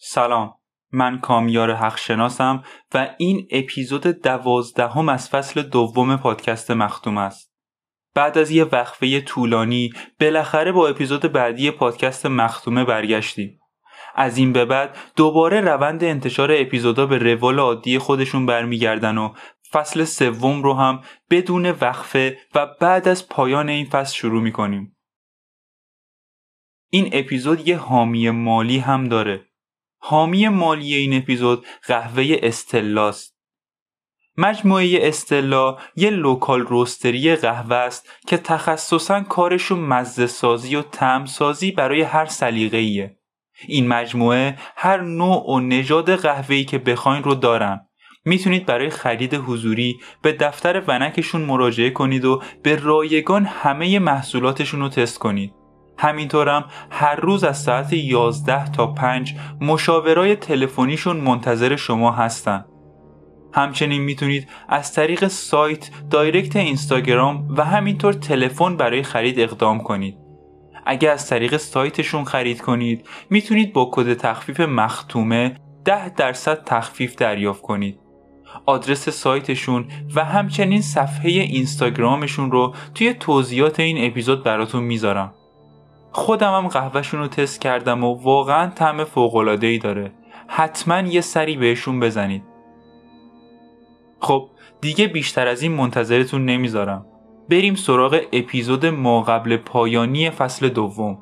سلام. من کامیار حقشناسم و این اپیزود دوازدهم از فصل دوم پادکست مختوم است. بعد از یه وقفه طولانی بالاخره با اپیزود بعدی پادکست مختومه برگشتیم. از این به بعد دوباره روند انتشار اپیزودا به روال عادی خودشون برمیگردن و فصل سوم رو هم بدون وقفه و بعد از پایان این فصل شروع می‌کنیم. این اپیزود یه حامی مالی هم داره. حامی مالی این اپیزود قهوه استلاست مجموعه استلا یه لوکال روستری قهوه است که تخصصا کارشون مزه سازی و تم سازی برای هر سلیقه‌ایه. این مجموعه هر نوع و نژاد قهوه‌ای که بخواین رو دارن. می‌تونید برای خرید حضوری به دفتر ونکشون مراجعه کنید و به رایگان همه محصولاتشون رو تست کنید. همینطورم هر روز از ساعت 11 تا 5 مشاورای تلفنیشون منتظر شما هستن. همچنین می‌تونید از طریق سایت، دایرکت اینستاگرام و همینطور تلفن برای خرید اقدام کنید. اگر از طریق سایتشون خرید کنید می‌تونید با کد تخفیف مختومه 10 درصد تخفیف دریافت کنید. آدرس سایتشون و همچنین صفحه اینستاگرامشون رو توی توضیحات این اپیزود براتون می‌ذارم. خودم هم قهوهشون رو تست کردم و واقعا طعم ای داره. حتما یه سری بهشون بزنید. خب دیگه بیشتر از این منتظرتون نمی‌ذارم. بریم سراغ اپیزود ما قبل پایانی فصل دوم.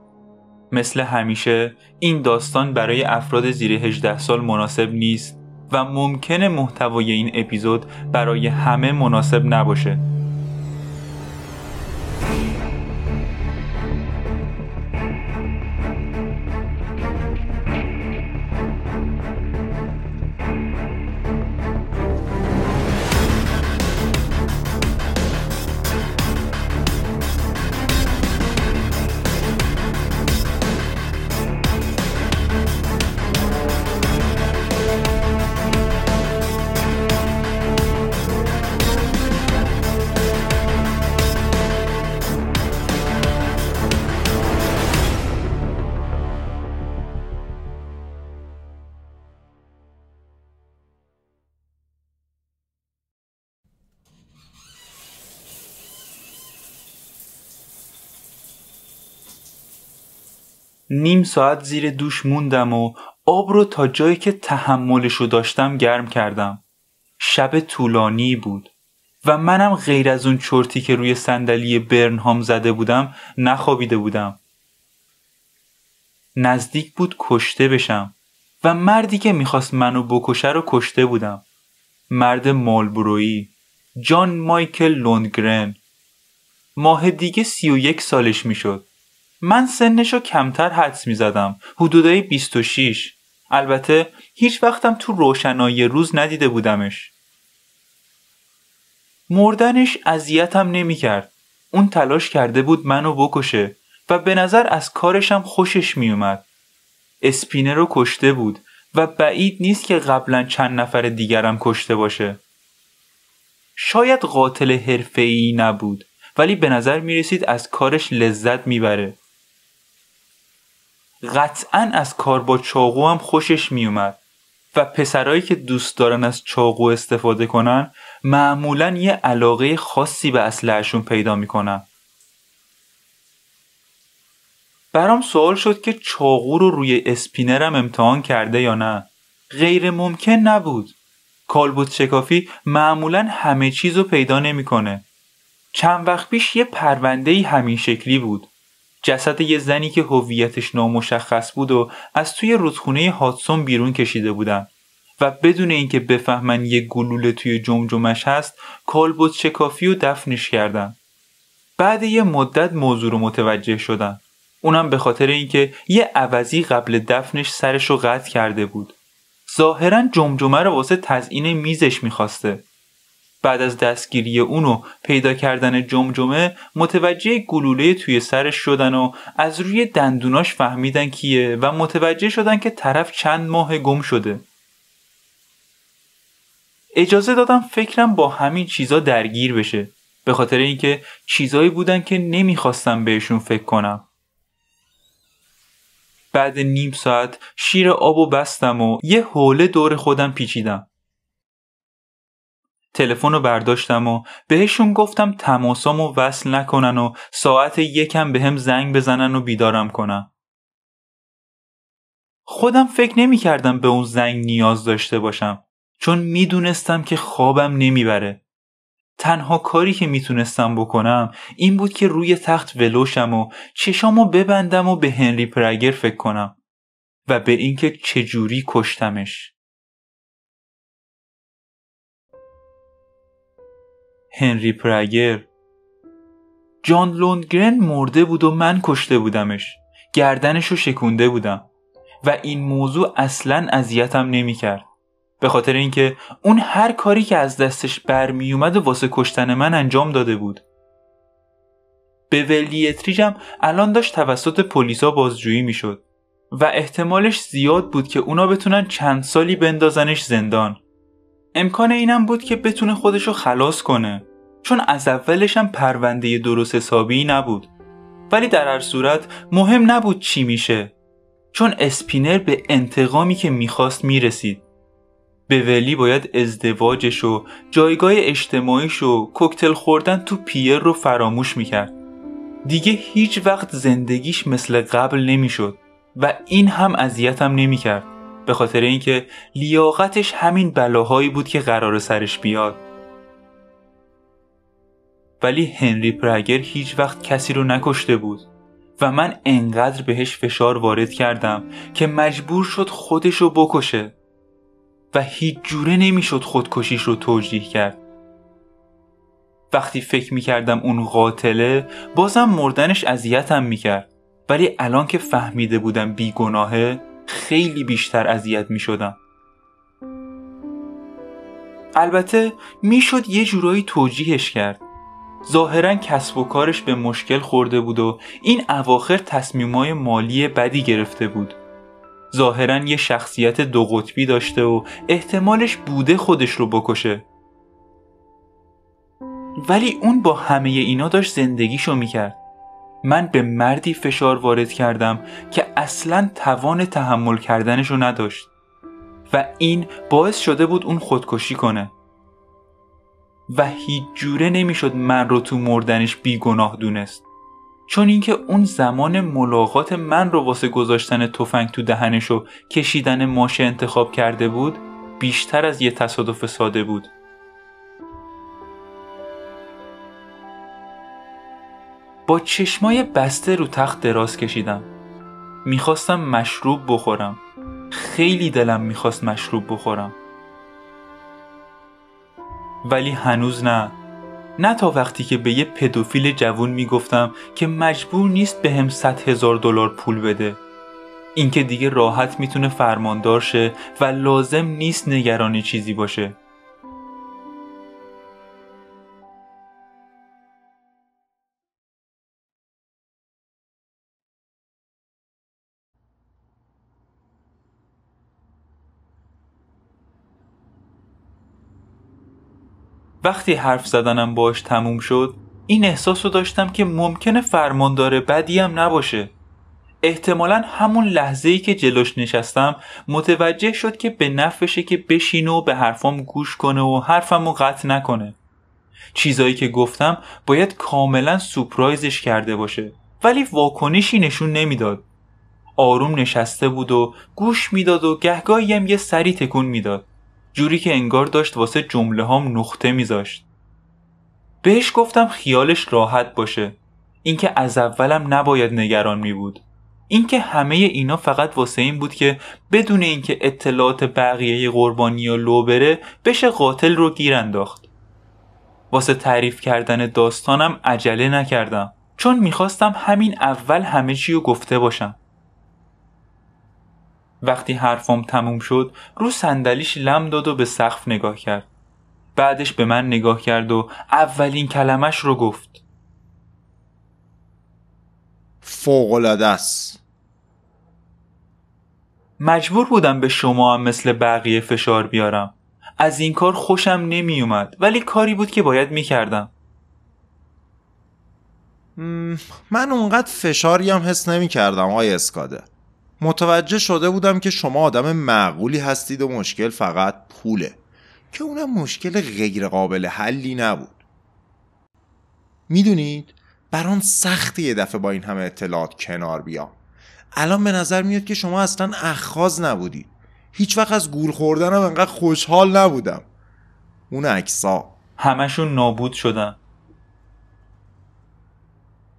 مثل همیشه این داستان برای افراد زیر 18 سال مناسب نیست و ممکنه محتوای این اپیزود برای همه مناسب نباشه. نیم ساعت زیر دوش موندم و آب رو تا جایی که تحملشو داشتم گرم کردم. شب طولانی بود و منم غیر از اون چرتی که روی صندلی برنهام زده بودم نخوابیده بودم. نزدیک بود کشته بشم و مردی که می‌خواست منو بکشه رو کشته بودم. مرد مالبرویی جان مایکل لوندگرن. ماه دیگه سی و یک سالش می‌شد. من سنشو کمتر حدس می زدم حدودای 26 البته هیچ وقتم تو روشنایی روز ندیده بودمش. مردنش اذیتم نمی کرد اون تلاش کرده بود منو بکشه و به نظر از کارشم خوشش می اومد اسپینه رو کشته بود و بعید نیست که قبلا چند نفر دیگرم کشته باشه. شاید قاتل حرفه‌ای نبود ولی به نظر می رسید از کارش لذت می‌بره. قطعا از کار با چاقو هم خوشش میومد و پسرایی که دوست دارن از چاقو استفاده کنن معمولا یه علاقه خاصی به اسلحهشون پیدا می‌کنن. برام سوال شد که چاقو رو روی اسپینرم امتحان کرده یا نه. غیر ممکن نبود. کالبوت شکافی معمولا همه چیز رو پیدا نمی‌کنه. چند وقت پیش یه پرونده همین شکلی بود. جسد یه زنی که هویتش نامشخص بود و از توی رودخونه هاتسون بیرون کشیده بودن. و بدون اینکه بفهمن یه گلوله توی جمجمش هست کالبوت شکافی و دفنش کردن. بعد یه مدت موضوع رو متوجه شدن. اونم به خاطر اینکه یه عوضی قبل دفنش سرش رو قطع کرده بود. ظاهرا جمجمه رو واسه تزئین میزش می‌خواسته. بعد از دستگیری اونو پیدا کردن جمجمه متوجه گلوله توی سرش شدن و از روی دندوناش فهمیدن کیه و متوجه شدن که طرف چند ماه گم شده. اجازه دادم فکرم با همین چیزا درگیر بشه به خاطر اینکه چیزایی بودن که نمی‌خواستم بهشون فکر کنم. بعد نیم ساعت شیر آب و بستم و یه حوله دور خودم پیچیدم. تلفن رو برداشتم و بهشون گفتم تماسامو وصل نکنن و ساعت یکم به هم زنگ بزنن و بیدارم کنن. خودم فکر نمی کردم به اون زنگ نیاز داشته باشم چون می‌دونستم که خوابم نمی‌بره. تنها کاری که می‌تونستم بکنم این بود که روی تخت ولوشم و چشامو ببندم و به هنری پرگر فکر کنم و به اینکه چجوری کشتمش. هنری پرگر. جان لوندگرن مرده بود و من کشته بودمش. گردنش رو شکونده بودم. و این موضوع اصلا اذیتم نمی‌کرد. به خاطر اینکه اون هر کاری که از دستش برمیومد و واسه کشتن من انجام داده بود. به ولیتریجم الان داشت توسط پلیسا بازجویی می‌شد. و احتمالش زیاد بود که اونا بتونن چند سالی بندازنش زندان. امکان اینم بود که بتونه خودشو خلاص کنه. چون از اولش هم پرونده درست حسابی نبود. ولی در هر صورت مهم نبود چی میشه. چون اسپینر به انتقامی که می‌خواست می‌رسید. به ولی باید ازدواجش و جایگاه اجتماعیش و کوکتل خوردن تو پیر رو فراموش می‌کرد. دیگه هیچ وقت زندگیش مثل قبل نمی‌شد و این هم اذیتم نمی‌کرد. به خاطر اینکه لیاقتش همین بلاهایی بود که قرار سرش بیاد. ولی هنری پرگر هیچ وقت کسی رو نکشته بود و من انقدر بهش فشار وارد کردم که مجبور شد خودش رو بکشه و هیچ جوره نمی‌شد خودکشیش رو توجیه کرد. وقتی فکر می‌کردم اون قاتله بازم مردنش اذیتم می‌کرد. ولی الان که فهمیده بودم بیگناهه خیلی بیشتر اذیت می‌شدم. البته می‌شد یه جورایی توجیهش کرد. ظاهرا کسب و کارش به مشکل خورده بود و این اواخر تصمیمای مالی بدی گرفته بود. ظاهرا یه شخصیت دو قطبی داشته و احتمالش بوده خودش رو بکشه. ولی اون با همه اینا داشت زندگیشو می‌کرد. من به مردی فشار وارد کردم که اصلا توان تحمل کردنشو نداشت و این باعث شده بود اون خودکشی کنه. و هیچ جوره نمی‌شد من رو تو مردنش بیگناه دونست. چون اینکه اون زمان ملاقات من رو واسه گذاشتن تفنگ تو دهنش و کشیدن ماشه انتخاب کرده بود بیشتر از یه تصادف ساده بود. با چشمای بسته رو تخت دراز کشیدم. می‌خواستم مشروب بخورم. خیلی دلم می‌خواست مشروب بخورم. ولی هنوز نه. نه تا وقتی که به یه پدوفیل جوون می‌گفتم که مجبور نیست به هم 100 هزار دلار پول بده. اینکه دیگه راحت می‌تونه فرماندار شه و لازم نیست نگرانی چیزی باشه. وقتی حرف زدنم باش تموم شد این احساس رو داشتم که ممکنه فرماندار بدی هم نباشه. احتمالا همون لحظه ای که جلوش نشستم متوجه شد که به نفشه که بشینه و به حرفام گوش کنه و حرفم رو قطع نکنه. چیزایی که گفتم باید کاملا سپرایزش کرده باشه ولی واکنشی نشون نمی‌داد. آروم نشسته بود و گوش می‌داد و گهگاهی هم یه سری تکون می‌داد. جوری که انگار داشت واسه جمله هام نقطه میذاشت. بهش گفتم خیالش راحت باشه. اینکه از اولم نباید نگران می بود اینکه همه اینا فقط واسه این بود که بدون اینکه اطلاعات بقیه قربانی و لو بره بشه قاتل رو گیر انداخت. واسه تعریف کردن داستانم عجله نکردم. چون می‌خواستم همین اول همه چی رو گفته باشم. وقتی حرفم تموم شد رو صندلیش لم داد و به سقف نگاه کرد. بعدش به من نگاه کرد و اولین کلمش رو گفت. فوقلاده است. مجبور بودم به شما هم مثل بقیه فشار بیارم. از این کار خوشم نمی اومد ولی کاری بود که باید می کردم من اونقدر فشاری هم حس نمی کردم آقای اسکاده. متوجه شده بودم که شما آدم معقولی هستید و مشکل فقط پوله. که اونم مشکل غیر قابل حلی نبود. می‌دونید؟ برام سختی یه دفعه با این همه اطلاعات کنار بیام. الان به نظر میاد که شما اصلا اخاز نبودید. هیچ وقت از گول خوردنم انقدر خوشحال نبودم. اون اکسا همشون نابود شدن.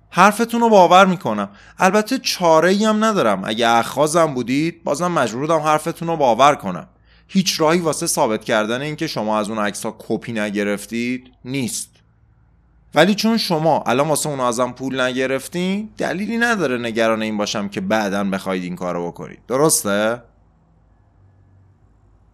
حرفتون رو باور می‌کنم. البته چاره ای هم ندارم. اگه اخازم بودید بازم مجبور حرفتون رو باور کنم. هیچ راهی واسه ثابت کردن اینکه شما از اون عکس ها کپی نگرفتید نیست. ولی چون شما الان واسه اون ازم پول نگرفتین دلیلی نداره نگران این باشم که بعدا بخواید این کارو بکنید. درسته؟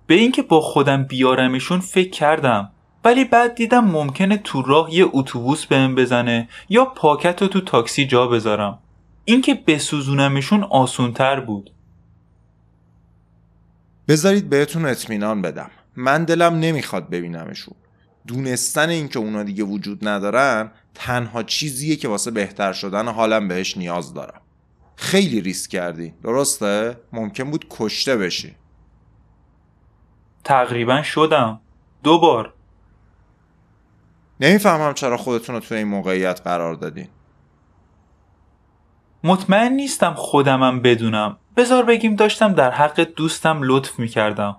به اینکه با خودم بیارمشون فکر کردم. ولی بعد دیدم ممکنه تو راه یه اتوبوس بهم بزنه یا پاکت رو تو تاکسی جا بذارم. اینکه بسوزونمشون آسونتر بود. بذارید بهتون اطمینان بدم. من دلم نمی‌خواد ببینمشون. دونستن اینکه اونا دیگه وجود ندارن تنها چیزیه که واسه بهتر شدن حالم بهش نیاز دارم. خیلی ریسک کردی. درسته؟ ممکن بود کشته بشی. تقریبا شدم. دو بار نمی‌فهمم چرا خودتون رو توی این موقعیت قرار دادین. مطمئن نیستم خودمم بدونم. بذار بگیم داشتم در حق دوستم لطف می‌کردم.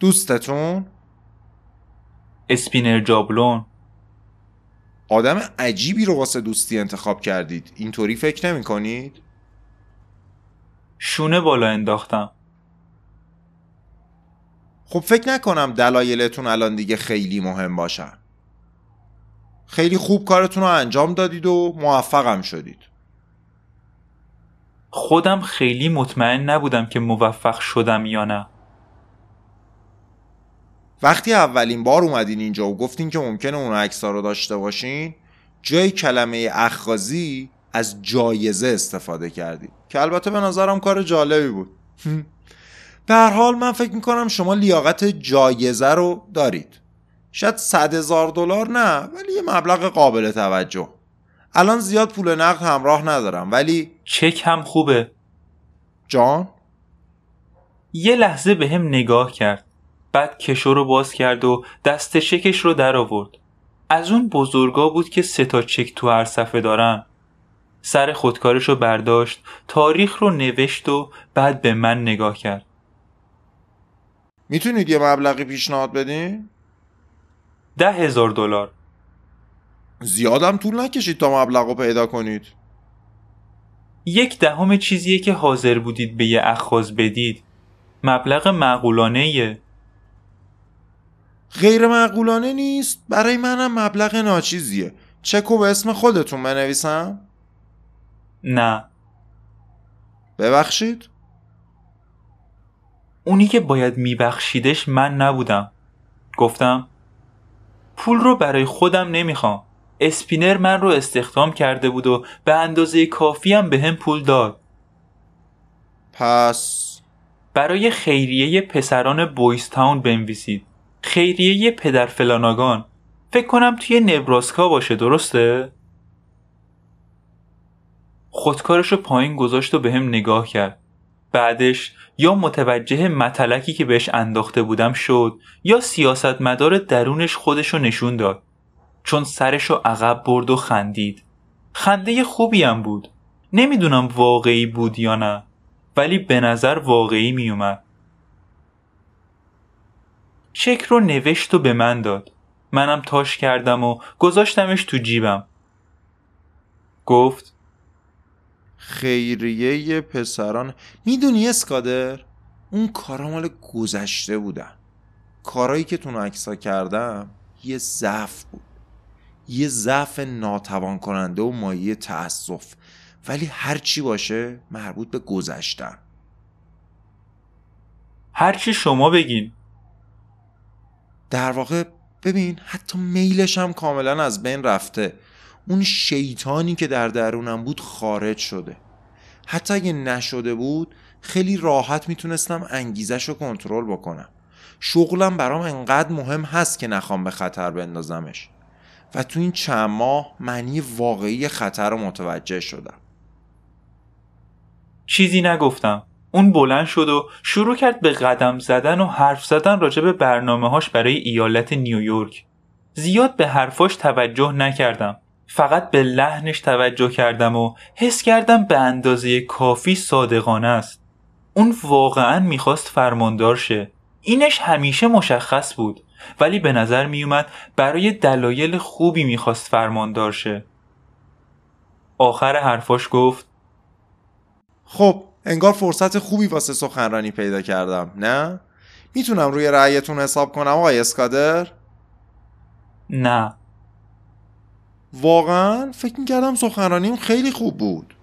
دوستتون؟ اسپینر جابلون. آدم عجیبی رو واسه دوستی انتخاب کردید. اینطوری فکر نمی کنید؟ شونه بالا انداختم. خب فکر نکنم دلایلتون الان دیگه خیلی مهم باشن. خیلی خوب کارتون رو انجام دادید و موفقم شدید. خودم خیلی مطمئن نبودم که موفق شدم یا نه. وقتی اولین بار اومدین اینجا و گفتین که ممکنه اون عکس‌ها رو داشته باشین جای کلمه اخخازی از جایزه استفاده کردید که البته به نظرم کار جالبی بود. به هر حال من فکر می‌کنم شما لیاقت جایزه رو دارید. شاید صد هزار دلار نه ولی یه مبلغ قابل توجه. الان زیاد پول نقد همراه ندارم ولی چک هم خوبه. جان؟ یه لحظه به هم نگاه کرد. بعد کشو رو باز کرد و دست چکش رو در آورد. از اون بزرگا بود که سه تا چک تو هر صفحه دارن. سر خودکارش رو برداشت تاریخ رو نوشت و بعد به من نگاه کرد. می‌تونید یه مبلغی پیشنهاد بدین؟ ده هزار دلار. زیادم طول نکشید تا مبلغ رو پیدا کنید. یک دهم چیزیه که حاضر بودید به یه اخاز بدید. مبلغ معقولانه غیر معقولانه نیست. برای منم مبلغ ناچیزیه. چکو به اسم خودتون بنویسم؟ نه. ببخشید؟ اونی که باید میبخشیدش من نبودم. گفتم پول رو برای خودم نمی‌خوام. اسپینر من رو استخدام کرده بود و به اندازه کافی هم به هم پول داد. پس؟ برای خیریه پسران بویستاون بنویسید. خیریه پدر فلاناگان. فکر کنم توی نبراسکا باشه درسته؟ خودکارش رو پایین گذاشت و به هم نگاه کرد. بعدش یا متوجه متلکی که بهش انداخته بودم شد یا سیاستمدار درونش خودش رو نشون داد. چون سرش رو عقب برد و خندید. خنده خوبی هم بود. نمی‌دونم واقعی بود یا نه ولی به نظر واقعی میومد چک رو نوشت و به من داد. منم تاش کردم و گذاشتمش تو جیبم. گفت خیریه پسران. می‌دونی اسکادر؟ اون کارا مال گذشته بودن. کارایی که تو عکسا کردم یه ضعف بود. یه ضعف ناتوان کننده و مایه تأسف. ولی هر چی باشه مربوط به گذشتن. هر چی شما بگین. در واقع ببین حتی میلش هم کاملا از بین رفته. اون شیطانی که در درونم بود خارج شده. حتی اگه نشده بود خیلی راحت می‌تونستم انگیزش رو کنترل بکنم. شغلم برام انقدر مهم هست که نخوام به خطر بندازمش. و تو این چند ماه معنی واقعی خطر رو متوجه شدم. چیزی نگفتم. اون بلند شد و شروع کرد به قدم زدن و حرف زدن راجع به برنامه هاش برای ایالت نیویورک. زیاد به حرفاش توجه نکردم. فقط به لحنش توجه کردم و حس کردم به اندازه کافی صادقانه است اون واقعا می‌خواست فرماندار شه اینش همیشه مشخص بود ولی به نظر میومد برای دلایل خوبی می‌خواست فرماندار شه آخر حرفاش گفت خب انگار فرصت خوبی واسه سخنرانی پیدا کردم نه؟ می‌تونم روی رأیتون حساب کنم آقای اسکادر؟ نه واقعا فکر می‌کردم سخنرانیم خیلی خوب بود.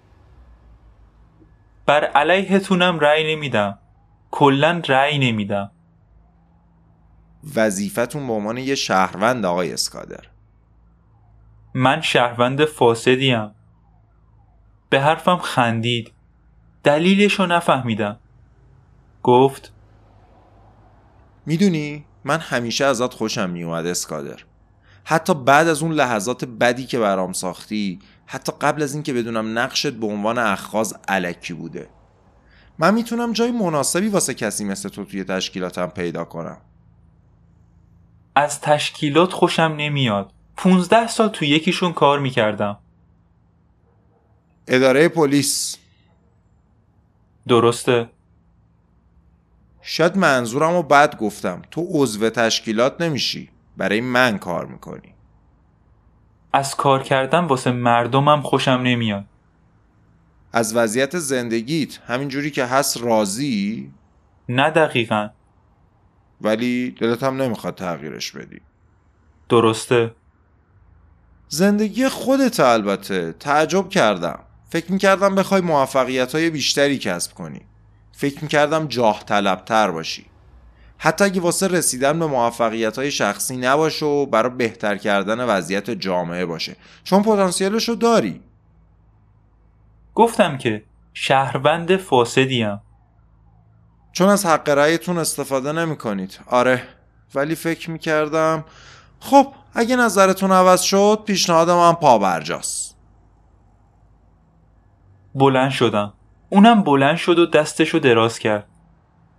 بر علیهتونم رأی نمیدم. کلا رأی نمیدم. وظیفتون به عنوان یه شهروند آقای اسکادر. من شهروند فاسدیم. به حرفم خندید. دلیلشو نفهمیدم. گفت می‌دونی من همیشه ازت خوشم میومد اسکادر. حتی بعد از اون لحظات بدی که برام ساختی حتی قبل از اینکه بدونم نقشت به عنوان اخاز علکی بوده. من می‌تونم جای مناسبی واسه کسی مثل تو توی تشکیلاتم پیدا کنم. از تشکیلات خوشم نمیاد. پونزده سال تو یکیشون کار می‌کردم. اداره پلیس. درسته. شاید منظورم رو بد گفتم. تو عضو تشکیلات نمیشی. برای من کار می‌کنی. از کار کردن واسه مردمم خوشم نمیاد. از وضعیت زندگیت همین جوری که هست راضی؟ نه دقیقا. ولی دلت هم نمی‌خواد تغییرش بدی. درسته. زندگی خودت البته. تعجب کردم. فکر می‌کردم بخوای موفقیت های بیشتری کسب کنی. فکر می‌کردم جاه طلبتر باشی. حتی اگه واسه رسیدن به موفقیت های شخصی نباشه و برای بهتر کردن وضعیت جامعه باشه. چون پتانسیلش رو داری. گفتم که شهروند فاسدیم. چون از حق رأیتون استفاده نمی کنید آره ولی فکر می کردم خب اگه نظرتون عوض شد پیشنهاد من پابرجاست بلند شدم. اونم بلند شد و دستشو دراز کرد.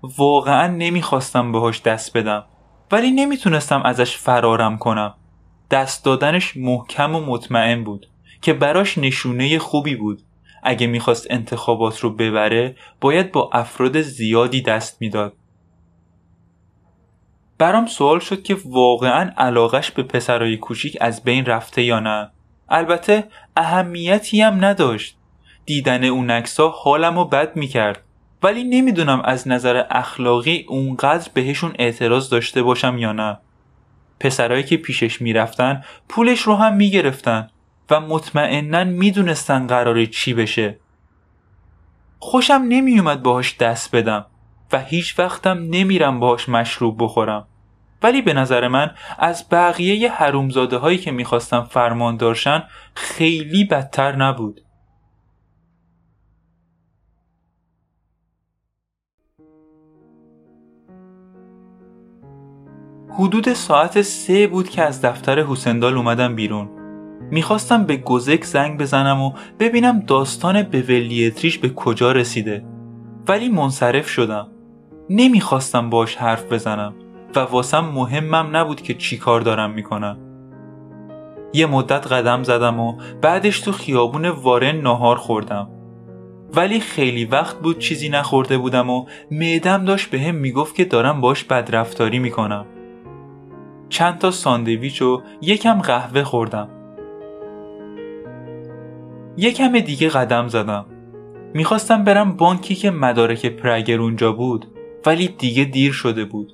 واقعا نمی‌خواستم بهاش دست بدم ولی نمی‌تونستم ازش فرارم کنم. دست دادنش محکم و مطمئن بود که براش نشونه خوبی بود. اگه می‌خواست انتخابات رو ببره باید با افراد زیادی دست می‌داد. برام سوال شد که واقعا علاقش به پسرای کوچیک از بین رفته یا نه. البته اهمیتی هم نداشت. دیدن اون اکسا حالم رو بد می‌کرد. ولی نمی‌دونم از نظر اخلاقی اونقدر بهشون اعتراض داشته باشم یا نه. پسرایی که پیشش می‌رفتن پولش رو هم می‌گرفتن و مطمئنا می‌دونستن قراره چی بشه. خوشم نمیومد باهاش دست بدم و هیچ وقتم نمیرم باهاش مشروب بخورم. ولی به نظر من از بقیه حرومزاده هایی که می‌خواستم فرمان دارشن خیلی بدتر نبود. حدود ساعت سه بود که از دفتر حسندال اومدم بیرون. می‌خواستم به گزک زنگ بزنم و ببینم داستان بولیتریش به کجا رسیده. ولی منصرف شدم. نمی‌خواستم باش حرف بزنم و واسم مهمم نبود که چی کار دارم می‌کنم. یه مدت قدم زدم و بعدش تو خیابون وارن ناهار خوردم. ولی خیلی وقت بود چیزی نخورده بودم و معدم داشت به هم می‌گفت که دارم باش بدرفتاری می‌کنم. چند تا ساندویچ و یکم قهوه خوردم. یکم دیگه قدم زدم. می‌خواستم برم بانکی که مدارک پرگر اونجا بود ولی دیگه دیر شده بود.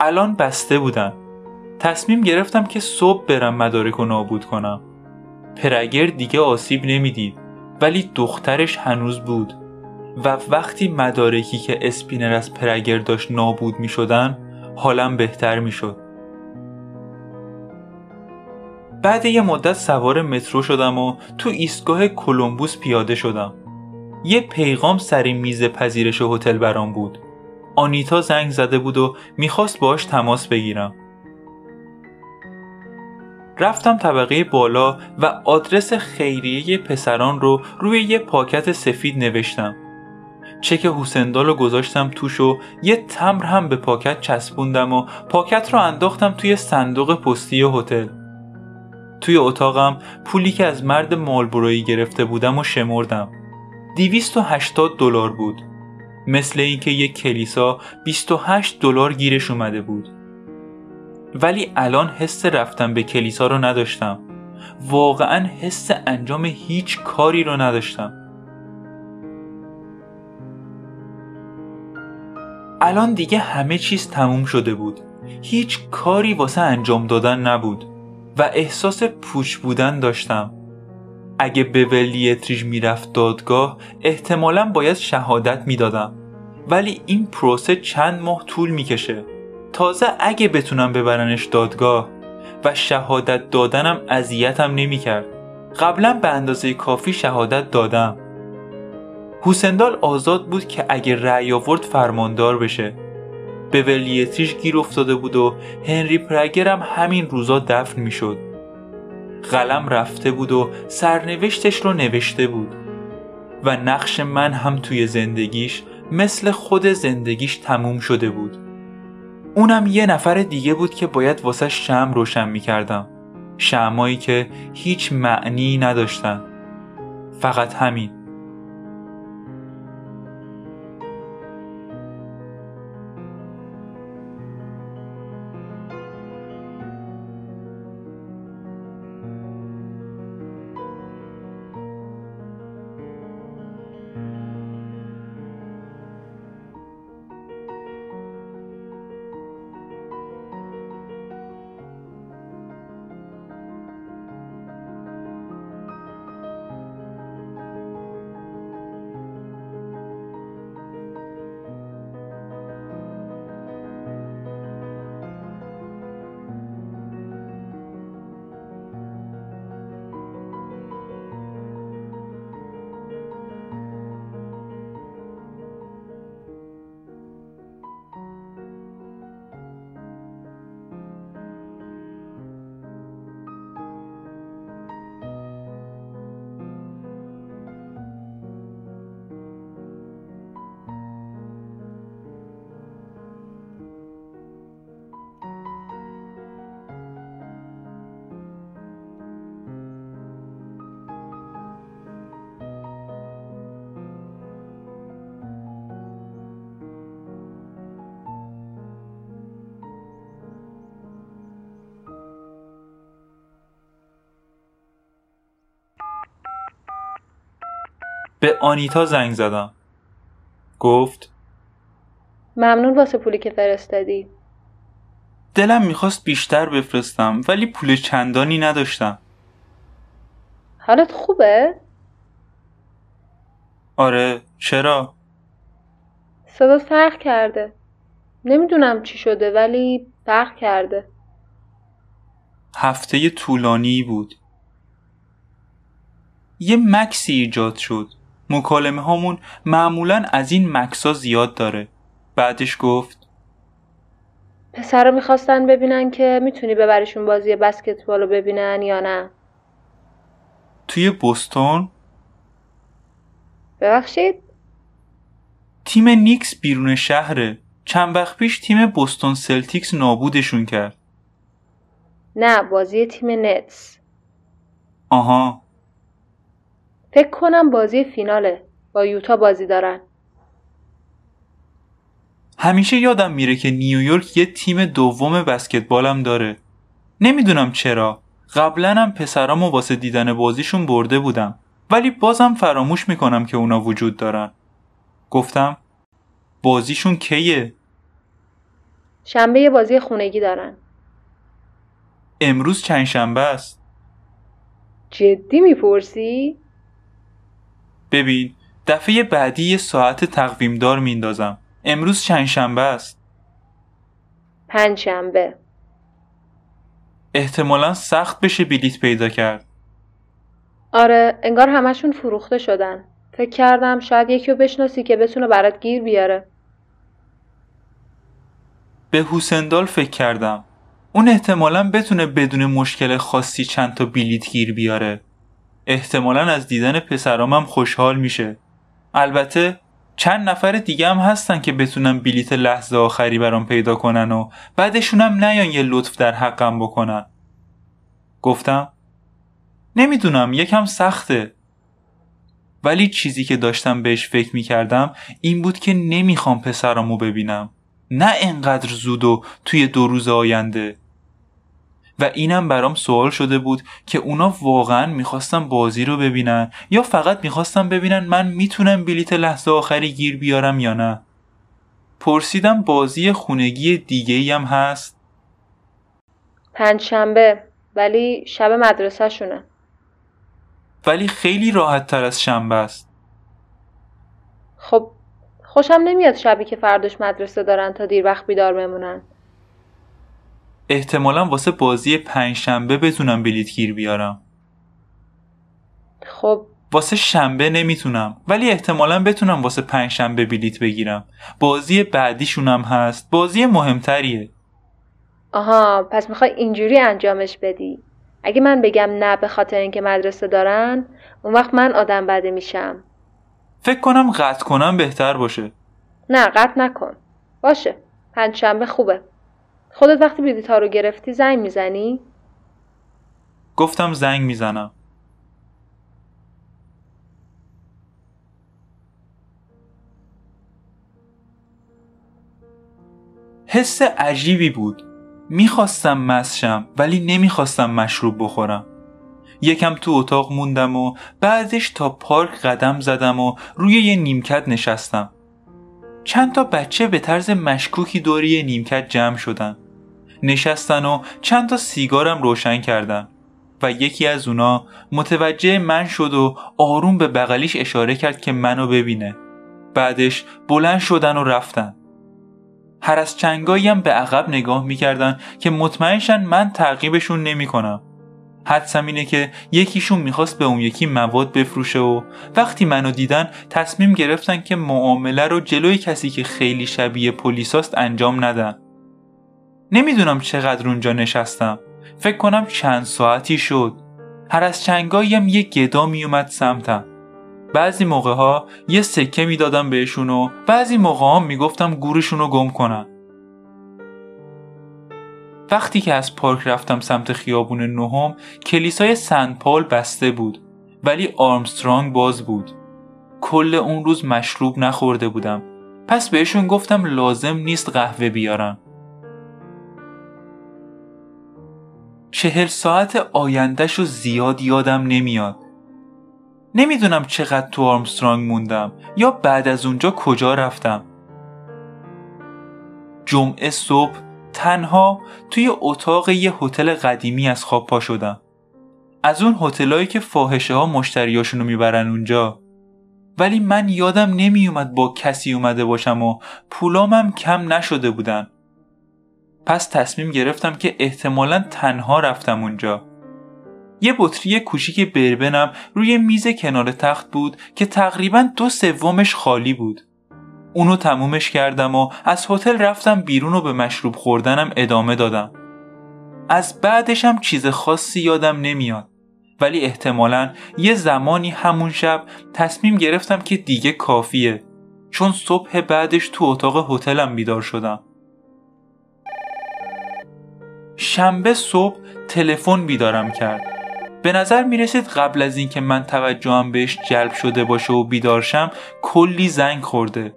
الان بسته بودن تصمیم گرفتم که صبح برم مدارک رو نابود کنم. پرگر دیگه آسیب نمی‌دید ولی دخترش هنوز بود. و وقتی مدارکی که اسپینر از پرگر داشت نابود می شدن حالم بهتر می شد. بعد یه مدت سوار مترو شدم و تو ایستگاه کلمبوس پیاده شدم. یه پیغام سر میز پذیرش هتل برام بود. آنیتا زنگ زده بود و می‌خواست باش تماس بگیرم. رفتم طبقه بالا و آدرس خیریه پسران رو روی یه پاکت سفید نوشتم. چک حسندال رو گذاشتم توش و یه تمر هم به پاکت چسبوندم و پاکت رو انداختم توی صندوق پستی هتل توی اتاقم پولی که از مرد مالبرویی گرفته بودم و شمردم. 280 دلار بود. مثل اینکه یک کلیسا 28 دلار گیرش اومده بود. ولی الان حس رفتم به کلیسا رو نداشتم. واقعا حس انجام هیچ کاری رو نداشتم. الان دیگه همه چیز تموم شده بود. هیچ کاری واسه انجام دادن نبود. و احساس پوچ بودن داشتم. اگه به ولیتریج می‌رفت دادگاه احتمالا باید شهادت می‌دادم. ولی این پروسه چند ماه طول می‌کشه. تازه اگه بتونم ببرنش دادگاه و شهادت دادنم اذیتم نمی‌کرد. قبلا به اندازه کافی شهادت دادم. حسندال آزاد بود که اگه رأی آورد فرماندار بشه. به ولیتریش گیر افتاده بود و هنری پرگر هم همین روزا دفن می‌شد. قلم رفته بود و سرنوشتش رو نوشته بود. و نقش من هم توی زندگیش مثل خود زندگیش تموم شده بود. اونم یه نفر دیگه بود که باید واسه شم روشن می‌کردم. شمایی که هیچ معنی نداشتن. فقط همین. به آنیتا زنگ زدم. گفت ممنون واسه پولی که فرستادی. دلم می‌خواست بیشتر بفرستم ولی پول چندانی نداشتم. حالت خوبه؟ آره چرا؟ صدات فرق کرده. نمی‌دونم چی شده ولی فرق کرده. هفته طولانی بود. یه مکثی ایجاد شد. مکالمه هامون معمولا از این مکثا زیاد داره. بعدش گفت پسرا می‌خواستن ببینن که می‌تونی ببریشون بازی بسکتبال رو ببینن یا نه. توی بوستون ببخشید؟ تیم نیکس بیرون شهره چند وقت پیش تیم بوستون سلتیکس نابودشون کرد. نه بازی تیم نتس. آها. فکر کنم بازی فیناله. با یوتا بازی دارن. همیشه یادم میره که نیویورک یه تیم دوم بسکتبالم داره. نمی‌دونم چرا. قبلا هم پسرامو واسه دیدن بازیشون برده بودم. ولی بازم فراموش می‌کنم که اونا وجود دارن. گفتم بازیشون کیه؟ شنبه یه بازی خونگی دارن. امروز چند شنبه است؟ جدی می‌پرسی؟ ببین دفعه بعدی یه ساعت تقویمدار میندازم امروز چند شنبه است؟ پنج شنبه احتمالا سخت بشه بلیت پیدا کرد. آره انگار همشون فروخته شدن. فکر کردم شاید یکی رو بشناسی که بتونه برات گیر بیاره. به حسندال فکر کردم. اون احتمالا بتونه بدون مشکل خاصی چند تا بلیت گیر بیاره. احتمالا از دیدن پسرامم خوشحال میشه. البته چند نفر دیگه هم هستن که بتونن بلیت لحظه آخری برام پیدا کنن و بعدشونم نیان یه لطف در حقم بکنن. گفتم نمی‌دونم یکم سخته. ولی چیزی که داشتم بهش فکر می‌کردم این بود که نمی‌خوام پسرامو ببینم. نه انقدر زود و توی دو روز آینده. و اینم برام سوال شده بود که اونا واقعا می‌خواستن بازی رو ببینن یا فقط می‌خواستن ببینن من می‌تونم بلیت لحظه آخری گیر بیارم یا نه؟ پرسیدم بازی خونگی دیگه هم هست؟ پنج شنبه ولی شب مدرسه شونه ولی خیلی راحت تر از شنبه است. خب خوشم نمیاد شبی که فرداش مدرسه دارن تا دیر وقت بیدار بمونن. احتمالا واسه بازی پنج شنبه بتونم بلیت گیر بیارم. خب. واسه شنبه نمی‌تونم ولی احتمالا بتونم واسه پنج شنبه بلیت بگیرم. بازی بعدیشونم هست. بازی مهمتریه. آها پس می‌خوای اینجوری انجامش بدی. اگه من بگم نه به خاطر اینکه مدرسه دارن اون وقت من آدم بده میشم. فکر کنم قطع کنم بهتر باشه. نه قطع نکن. باشه. پنجشنبه خوبه. خودت وقتی بلیط رو گرفتی زنگ می‌زنی؟ گفتم زنگ می‌زنم. حس عجیبی بود. می‌خواستم مسشم ولی نمی‌خواستم مشروب بخورم. یکم تو اتاق موندم و بعدش تا پارک قدم زدم و روی یه نیمکت نشستم. چند تا بچه به طرز مشکوکی دوری نیمکت جمع شدن. نشستن و چند تا سیگارم روشن کردن و یکی از اونا متوجه من شد و آروم به بغلیش اشاره کرد که منو ببینه بعدش بلند شدن و رفتن هر از چنگایی هم به عقب نگاه می‌کردن که مطمئنشن من تعقیبشون نمی‌کنم. حدسم اینه که یکیشون می‌خواست به اون یکی مواد بفروشه و وقتی منو دیدن تصمیم گرفتن که معامله رو جلوی کسی که خیلی شبیه پلیساست انجام ندن. نمی‌دونم چقدر اونجا نشستم. فکر کنم چند ساعتی شد. هر از چنگایی هم یه گدا میومد سمتم. بعضی موقع ها یه سکه می‌دادم بهشون و بعضی موقع ها می‌گفتم گورشون رو گم کنن وقتی که از پارک رفتم سمت خیابون نهم کلیسای سن پال بسته بود ولی آرمسترانگ باز بود کل اون روز مشروب نخورده بودم پس بهشون گفتم لازم نیست قهوه بیارم چهل ساعت آیندهش رو زیاد یادم نمیاد. نمی‌دونم چقدر تو آرمسترانگ موندم یا بعد از اونجا کجا رفتم. جمعه صبح تنها توی اتاق یه هتل قدیمی از خواب پا شدم. از اون هتلایی که فاحشه ها مشتریاشونو می‌برن اونجا. ولی من یادم نمیومد با کسی اومده باشم و پولامم کم نشده بودن. پس تصمیم گرفتم که احتمالا تنها رفتم اونجا یه بطری کوچیک بربنم روی میز کنار تخت بود که تقریبا دو سومش خالی بود. اونو تمومش کردم و از هتل رفتم بیرون و به مشروب خوردنم ادامه دادم. از بعدشم چیز خاصی یادم نمیاد. ولی احتمالا یه زمانی همون شب تصمیم گرفتم که دیگه کافیه چون صبح بعدش تو اتاق هتلم بیدار شدم. شنبه صبح تلفن بیدارم کرد. به نظر می رسید قبل از اینکه من توجهم بهش جلب شده باشه و بیدارشم کلی زنگ خورده.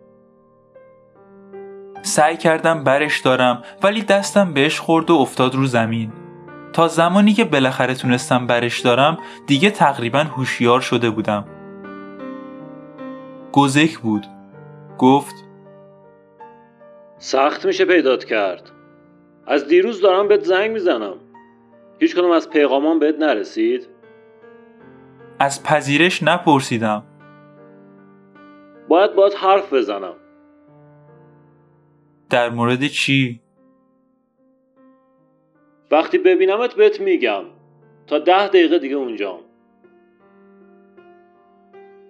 سعی کردم برش دارم ولی دستم بهش خورد و افتاد رو زمین. تا زمانی که بالاخره تونستم برش دارم دیگه تقریبا هوشیار شده بودم. گزک بود. گفت سخت میشه پیدات کرد. از دیروز دارم بهت زنگ می‌زنم. هیچ کدوم از پیغامان بهت نرسید؟ از پذیرش نپرسیدم. باید باید حرف بزنم. در مورد چی؟ وقتی ببینمت بهت میگم. تا ده دقیقه دیگه اونجام.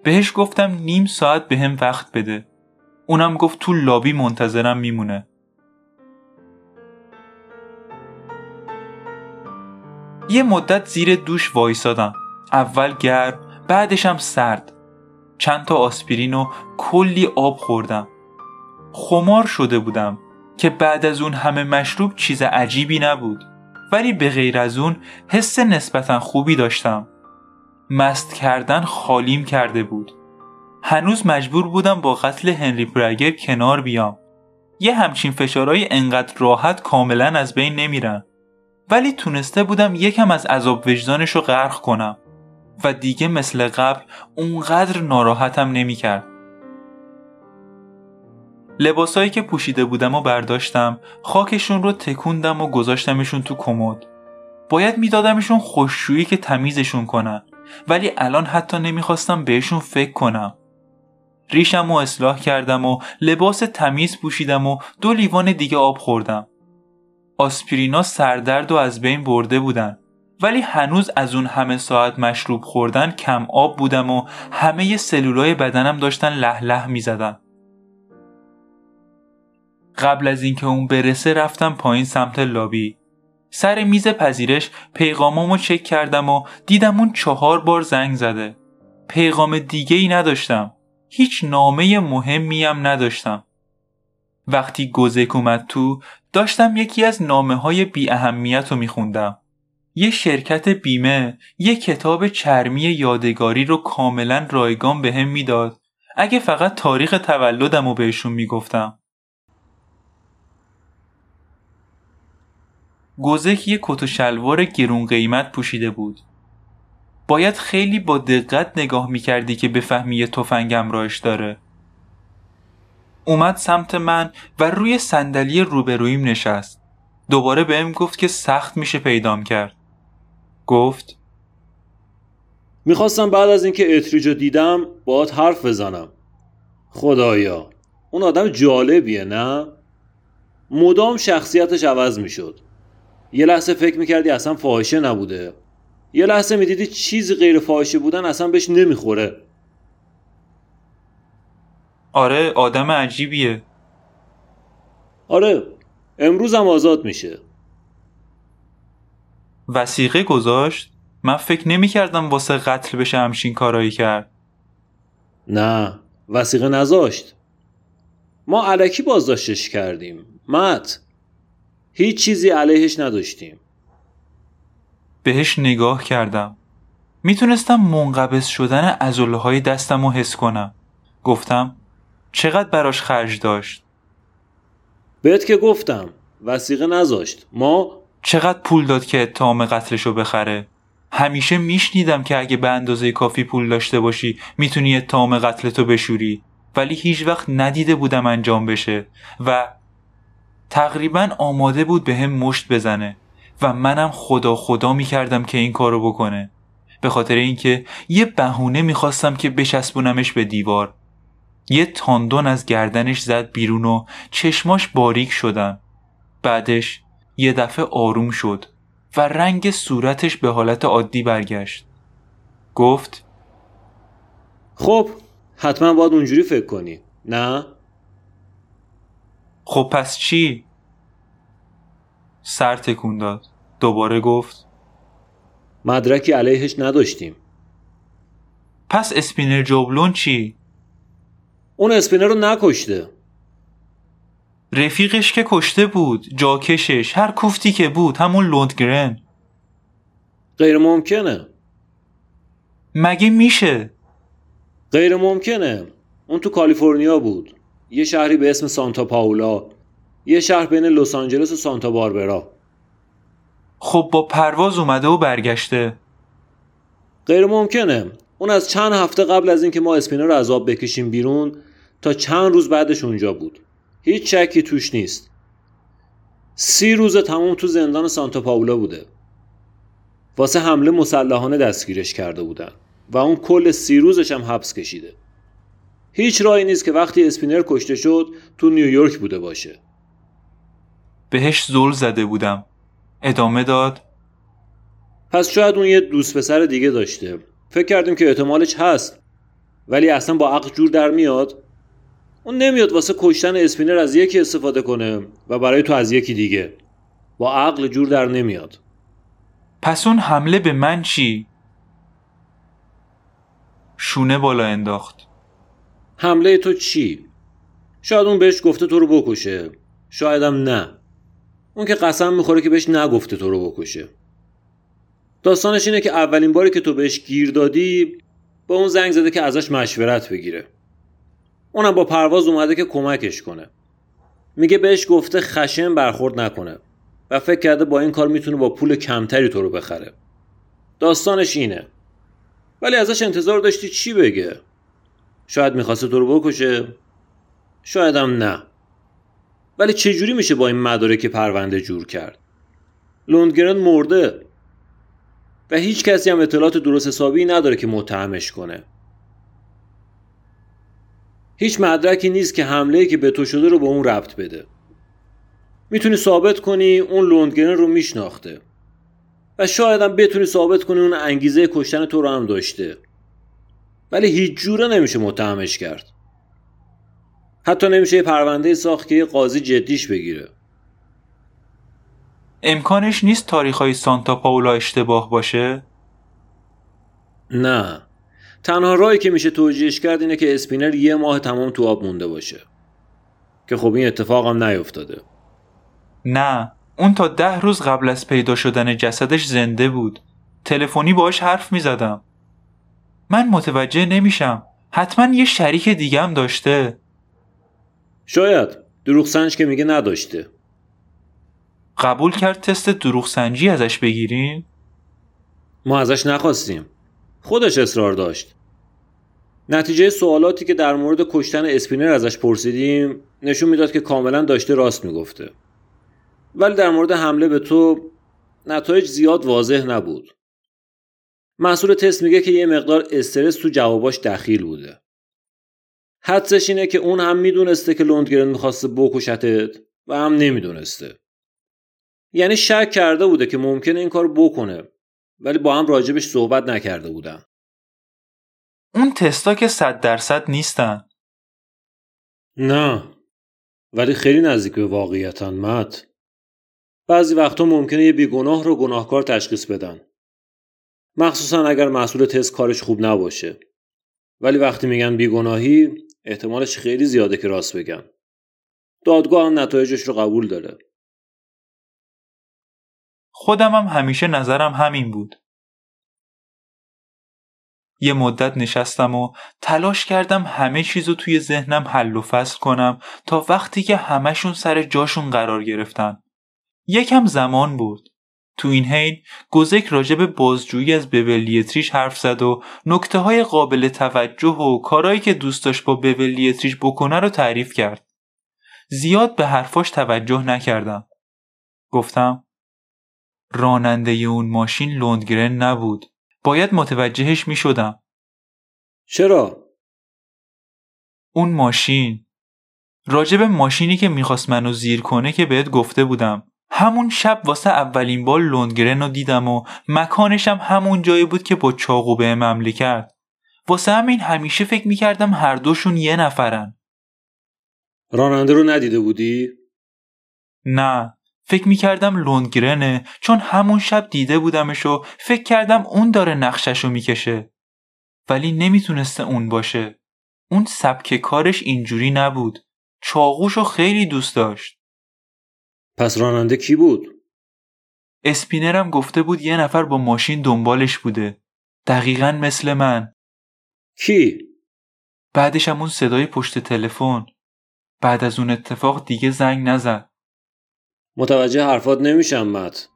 بهش گفتم نیم ساعت به هم وقت بده. اونم گفت تو لابی منتظرم میمونه. یه مدت زیر دوش وایسادم. اول گرم بعدشم سرد. چند تا آسپرین و کلی آب خوردم. خمار شده بودم که بعد از اون همه مشروب چیز عجیبی نبود. ولی به غیر از اون حس نسبتا خوبی داشتم. مست کردن خالیم کرده بود. هنوز مجبور بودم با قتل هنری پرگر کنار بیام. یه همچین فشارهای انقدر راحت کاملا از بین نمیرن. ولی تونسته بودم یکم از عذاب وجدانش رو غرق کنم و دیگه مثل قبل اونقدر ناراحتم نمی‌کرد. لباسایی که پوشیده بودم و برداشتم خاکشون رو تکوندم و گذاشتمشون تو کمد. باید میدادمشون خوششویی که تمیزشون کنن ولی الان حتی نمی‌خواستم بهشون فکر کنم. ریشم و اصلاح کردم و لباس تمیز پوشیدم و دو لیوان دیگه آب خوردم. آسپرینا سردرد و از بین برده بودن. ولی هنوز از اون همه ساعت مشروب خوردن کم آب بودم و همه سلولای بدنم داشتن لح لح می زدن. قبل از اینکه اون برسه رفتم پایین سمت لابی. سر میز پذیرش پیغامامو چک کردم و دیدم اون چهار بار زنگ زده. پیغام دیگه ای نداشتم. هیچ نامه مهمی هم نداشتم. وقتی گزک اومد تو داشتم یکی از نامه های بی اهمیت رو میخوندم. یه شرکت بیمه یه کتاب چرمی یادگاری رو کاملا رایگان به هم می‌داد. اگه فقط تاریخ تولدم رو بهشون می‌گفتم. گزک یه کت و شلوار گرون قیمت پوشیده بود. باید خیلی با دقت نگاه می‌کردی که بفهمی یه تفنگم راش داره. اومد سمت من و روی صندلی روبرویم نشست. دوباره بهم گفت که سخت میشه پیدام کرد. گفت می‌خواستم بعد از اینکه اتریجو دیدم باهات حرف بزنم. خدایا اون آدم جالبیه نه؟ مدام شخصیتش عوض می‌شد. یه لحظه فکر می‌کردی اصلا فاحشه نبوده. یه لحظه می‌دیدی چیزی غیر فاحشه بودن اصلا بهش نمی‌خوره. آره آدم عجیبیه. آره امروز هم آزاد میشه. وسیقه گذاشت؟ من فکر نمی کردم واسه قتل بشه همچین کارایی کرد. نه وسیقه نذاشت. ما علکی بازداشتش کردیم. مت هیچ چیزی علیهش نداشتیم. بهش نگاه کردم. می‌تونستم منقبض شدن ازوله های دستم رو حس کنم. گفتم چقدر براش خرج داشت؟ بهت که گفتم وسیقه نذاشت. ما؟ چقدر پول داد که اتهام قتلش رو بخره؟ همیشه میشنیدم که اگه به اندازه کافی پول داشته باشی می‌تونی اتهام قتلتو بشوری. ولی هیچ وقت ندیده بودم انجام بشه و تقریبا آماده بود به هم مشت بزنه و منم خدا خدا می‌کردم که این کارو بکنه. به خاطر اینکه یه بهونه می‌خواستم که بچسبونمش به دیوار. یه تاندون از گردنش زد بیرون و چشماش باریک شدن بعدش یه دفعه آروم شد و رنگ صورتش به حالت عادی برگشت گفت خب حتما باید اونجوری فکر کنی نه؟ خب پس چی؟ سر تکون داد دوباره گفت مدرکی علیهش نداشتیم پس اسپینر جوبلون چی؟ اون اسپینر رو نکشته. رفیقش که کشته بود جاکشش هر کوفتی که بود همون لوندگرن. غیر ممکنه مگه میشه؟ غیر ممکنه اون تو کالیفرنیا بود. یه شهری به اسم سانتا پاولا. یه شهر بین لس آنجلس و سانتا باربرا. خب با پرواز اومده و برگشته. غیر ممکنه اون از چند هفته قبل از اینکه ما اسپینر رو از آب بکشیم بیرون تا چند روز بعدش اونجا بود. هیچ شکی توش نیست. سی روز تمام تو زندان سانتا پاولا بوده. واسه حمله مسلحانه دستگیرش کرده بودن و اون کل سی روزش هم حبس کشیده. هیچ راهی نیست که وقتی اسپینر کشته شد تو نیویورک بوده باشه. بهش زل زده بودم. ادامه داد. پس شاید اون یه دوست پسر دیگه داشته. فکر کردیم که احتمالش هست. ولی اصلا با عقل جور در میاد. اون نمیاد واسه کشتن اسپینر از یکی استفاده کنه و برای تو از یکی دیگه. با عقل جور در نمیاد. پس اون حمله به من چی؟ شونه بالا انداخت. حمله تو چی؟ شاید اون بهش گفته تو رو بکشه. شایدم نه. اون که قسم می‌خوره که بهش نگفته تو رو بکشه. داستانش اینه که اولین باری که تو بهش گیر دادی با اون زنگ زده که ازش مشورت بگیره. اونم با پرواز اومده که کمکش کنه. میگه بهش گفته خشن برخورد نکنه و فکر کرده با این کار می‌تونه با پول کمتری تو رو بخره. داستانش اینه. ولی ازش انتظار داشتی چی بگه؟ شاید می‌خواسته تو رو بکشه؟ شایدم نه. ولی چجوری میشه با این مدارک پرونده جور کرد؟ لوندگرن مرده. و هیچ کسی هم اطلاعات درست حسابی نداره که متهمش کنه. هیچ مدرکی نیست که حمله که به تو شده رو به اون ربط بده. می‌تونی ثابت کنی اون لوندگرن رو میشناخته. و شاید هم بتونی ثابت کنی اون انگیزه کشتن تو رو هم داشته. ولی هیچ جوره نمیشه متهمش کرد. حتی نمیشه یه پرونده ساخت که یه قاضی جدیش بگیره. امکانش نیست تاریخ سانتا پاولا اشتباه باشه؟ نه. تنها راهی که میشه توجیهش کرد اینه که اسپینر یه ماه تمام تو آب مونده باشه. که خب این اتفاق هم نیفتاده. نه اون تا ده روز قبل از پیدا شدن جسدش زنده بود. تلفنی باش حرف می‌زدم. من متوجه نمیشم. حتما یه شریک دیگه هم داشته. شاید. دروغ سنج که میگه نداشته. قبول کرد تست دروغ سنجی ازش بگیریم؟ ما ازش نخواستیم. خودش اصرار داشت. نتیجه سوالاتی که در مورد کشتن اسپینر ازش پرسیدیم نشون می‌داد که کاملا داشته راست می‌گفته. ولی در مورد حمله به تو نتایج زیاد واضح نبود. مسئول تست میگه که یه مقدار استرس تو جواباش دخیل بوده. حدسش اینه که اون هم می‌دونسته که لوندگرن می‌خواسته بکشتت و هم نمی‌دونسته. یعنی شک کرده بوده که ممکنه این کار بکنه. ولی با هم راجبش صحبت نکرده بودن. اون تستا که صد درصد نیستن. نه. ولی خیلی نزدیک به واقعیتن مت. بعضی وقتا ممکنه یه بیگناه رو گناهکار تشخیص بدن. مخصوصا اگر مسئول تست کارش خوب نباشه. ولی وقتی میگن بیگناهی احتمالش خیلی زیاده که راست بگن. دادگاه هم نتایجش رو قبول داره. خودم هم همیشه نظرم همین بود یه مدت نشستم و تلاش کردم همه چیزو توی ذهنم حل و فصل کنم تا وقتی که همهشون سر جاشون قرار گرفتن یکم زمان بود تو این حین گزک راجب بازجویی از بولیتریش حرف زد و نکته های قابل توجه و کارایی که دوست با بولیتریش بکنه رو تعریف کرد. زیاد به حرفاش توجه نکردم. گفتم راننده اون ماشین لوندگرن نبود. باید متوجهش می شدم. چرا؟ اون ماشین راجب ماشینی که می‌خواست منو زیر کنه که بهت گفته بودم همون شب واسه اولین بار لوندگرن رو دیدم و مکانشم همون جایی بود که با چاقو به حمله کرد واسه همین همیشه فکر می‌کردم هر دوشون یه نفرن راننده رو ندیده بودی؟ نه فکر می‌کردم لوندگرنه چون همون شب دیده بودمش و فکر کردم اون داره نقشش رو می‌کشه ولی نمی‌تونسته اون باشه اون سبک کارش اینجوری نبود چاقوشو خیلی دوست داشت پس راننده کی بود؟ اسپینرم گفته بود یه نفر با ماشین دنبالش بوده. دقیقا مثل من. کی؟ بعدش هم اون صدای پشت تلفن. بعد از اون اتفاق دیگه زنگ نزد. متوجه حرفات نمیشم مت.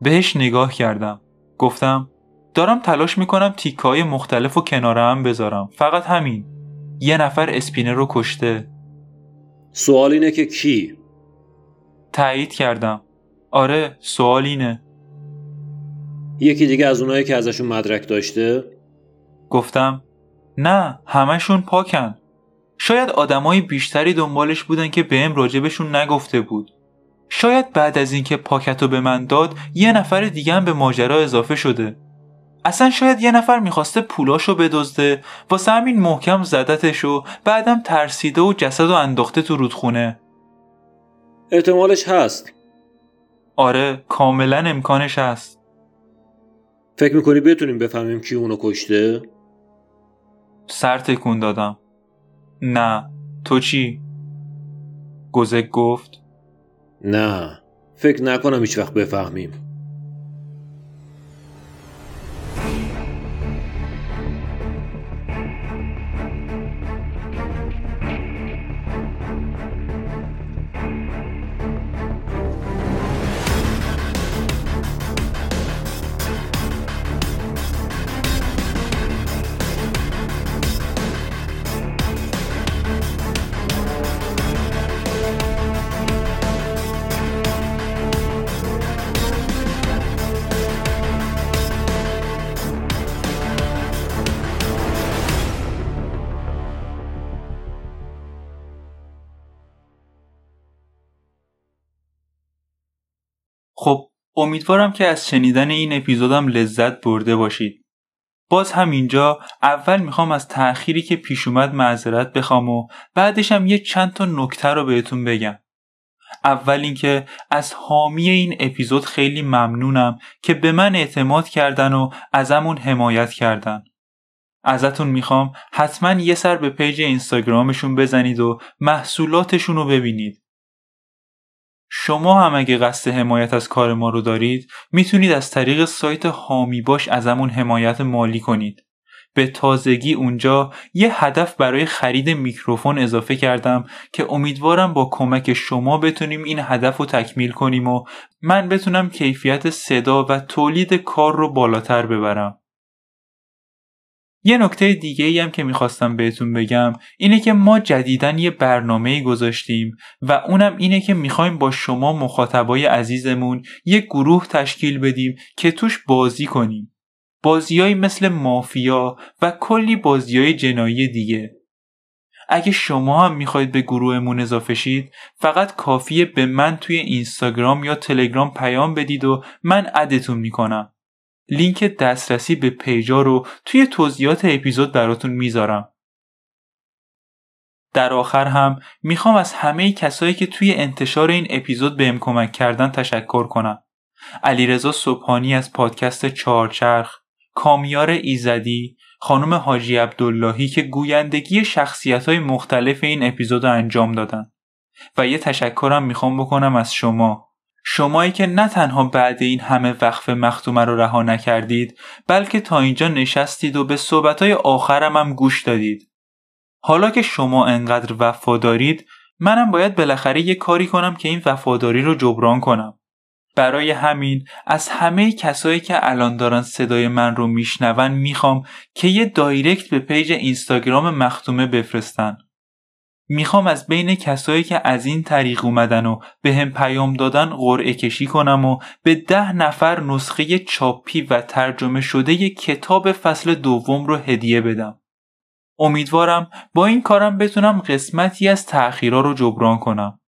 بهش نگاه کردم. گفتم دارم تلاش می‌کنم تیکای مختلف و کناره هم بذارم. فقط همین. یه نفر اسپینر رو کشته. سوال اینه که کی؟ تایید کردم آره سوال اینه یکی دیگه از اونایی که ازشون مدرک داشته؟ گفتم نه همشون پاکن شاید آدمای بیشتری دنبالش بودن که بهم راجبشون نگفته بود شاید بعد از اینکه پاکتو به من داد یه نفر دیگه هم به ماجرا اضافه شده. اصلا شاید یه نفر می‌خواسته پولاشو بدزده واسه همین محکم زدتش و بعدم ترسیده و جسد و انداخته تو رودخونه. احتمالش هست. آره کاملا امکانش هست. فکر می‌کنی بتونیم بفهمیم کی اونو کشته؟ سر تکون دادم. نه. تو چی؟ گزک گفت. نه. فکر نکنم هیچ وقت بفهمیم. امیدوارم که از شنیدن این اپیزودم لذت برده باشید. باز هم اینجا اول می‌خوام از تأخیری که پیش اومد معذرت بخوام و بعدش هم یه چند تا نکته رو بهتون بگم. اول اینکه از حامی این اپیزود خیلی ممنونم که به من اعتماد کردن و ازمون حمایت کردن. ازتون می‌خوام حتما یه سر به پیج اینستاگرامشون بزنید و محصولاتشون رو ببینید. شما هم اگه قصد حمایت از کار ما رو دارید می‌تونید از طریق سایت هامی باش ازمون حمایت مالی کنید. به تازگی اونجا یه هدف برای خرید میکروفون اضافه کردم که امیدوارم با کمک شما بتونیم این هدف رو تکمیل کنیم و من بتونم کیفیت صدا و تولید کار رو بالاتر ببرم. یه نکته دیگه ای هم که می‌خواستم بهتون بگم اینه که ما جدیدن یه برنامه گذاشتیم و اونم اینه که می‌خوایم با شما مخاطبای عزیزمون یه گروه تشکیل بدیم که توش بازی کنیم. بازیایی مثل مافیا و کلی بازیای جنایی دیگه. اگه شما هم می‌خواید به گروهمون اضافه شید فقط کافیه به من توی اینستاگرام یا تلگرام پیام بدید و من ادتون می‌کنم. لینک دسترسی به پیجا رو توی توضیحات اپیزود براتون می‌ذارم. در آخر هم می‌خوام از همه کسایی که توی انتشار این اپیزود بهم کمک کردن تشکر کنم. علیرضا صبحانی از پادکست چارچرخ، کامیار ایزدی، خانم حاجی عبداللهی که گویندگی شخصیت های مختلف این اپیزود انجام دادن. و یه تشکرم می‌خوام بکنم از شما شمایی که نه تنها بعد این همه وقف مختومه رو رها نکردید بلکه تا اینجا نشستید و به صحبتهای آخرم هم گوش دادید. حالا که شما انقدر وفادارید منم باید بالاخره یه کاری کنم که این وفاداری رو جبران کنم. برای همین از همه کسایی که الان دارن صدای من رو میشنون می‌خوام که یه direct به page اینستاگرام مختومه بفرستن. می‌خوام از بین کسایی که از این طریق اومدن و بهم پیام دادن قرعه کشی کنم و به ده نفر نسخه چاپی و ترجمه شده ی کتاب فصل دوم رو هدیه بدم. امیدوارم با این کارم بتونم قسمتی از تأخیرا رو جبران کنم.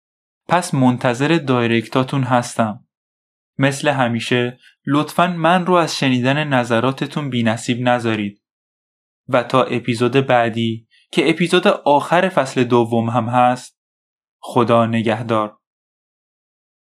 پس منتظر دایرکتاتون هستم. مثل همیشه لطفا من رو از شنیدن نظراتتون بی نصیب نذارید. و تا اپیزود بعدی که اپیزود آخر فصل دوم هم هست خدا نگهدار.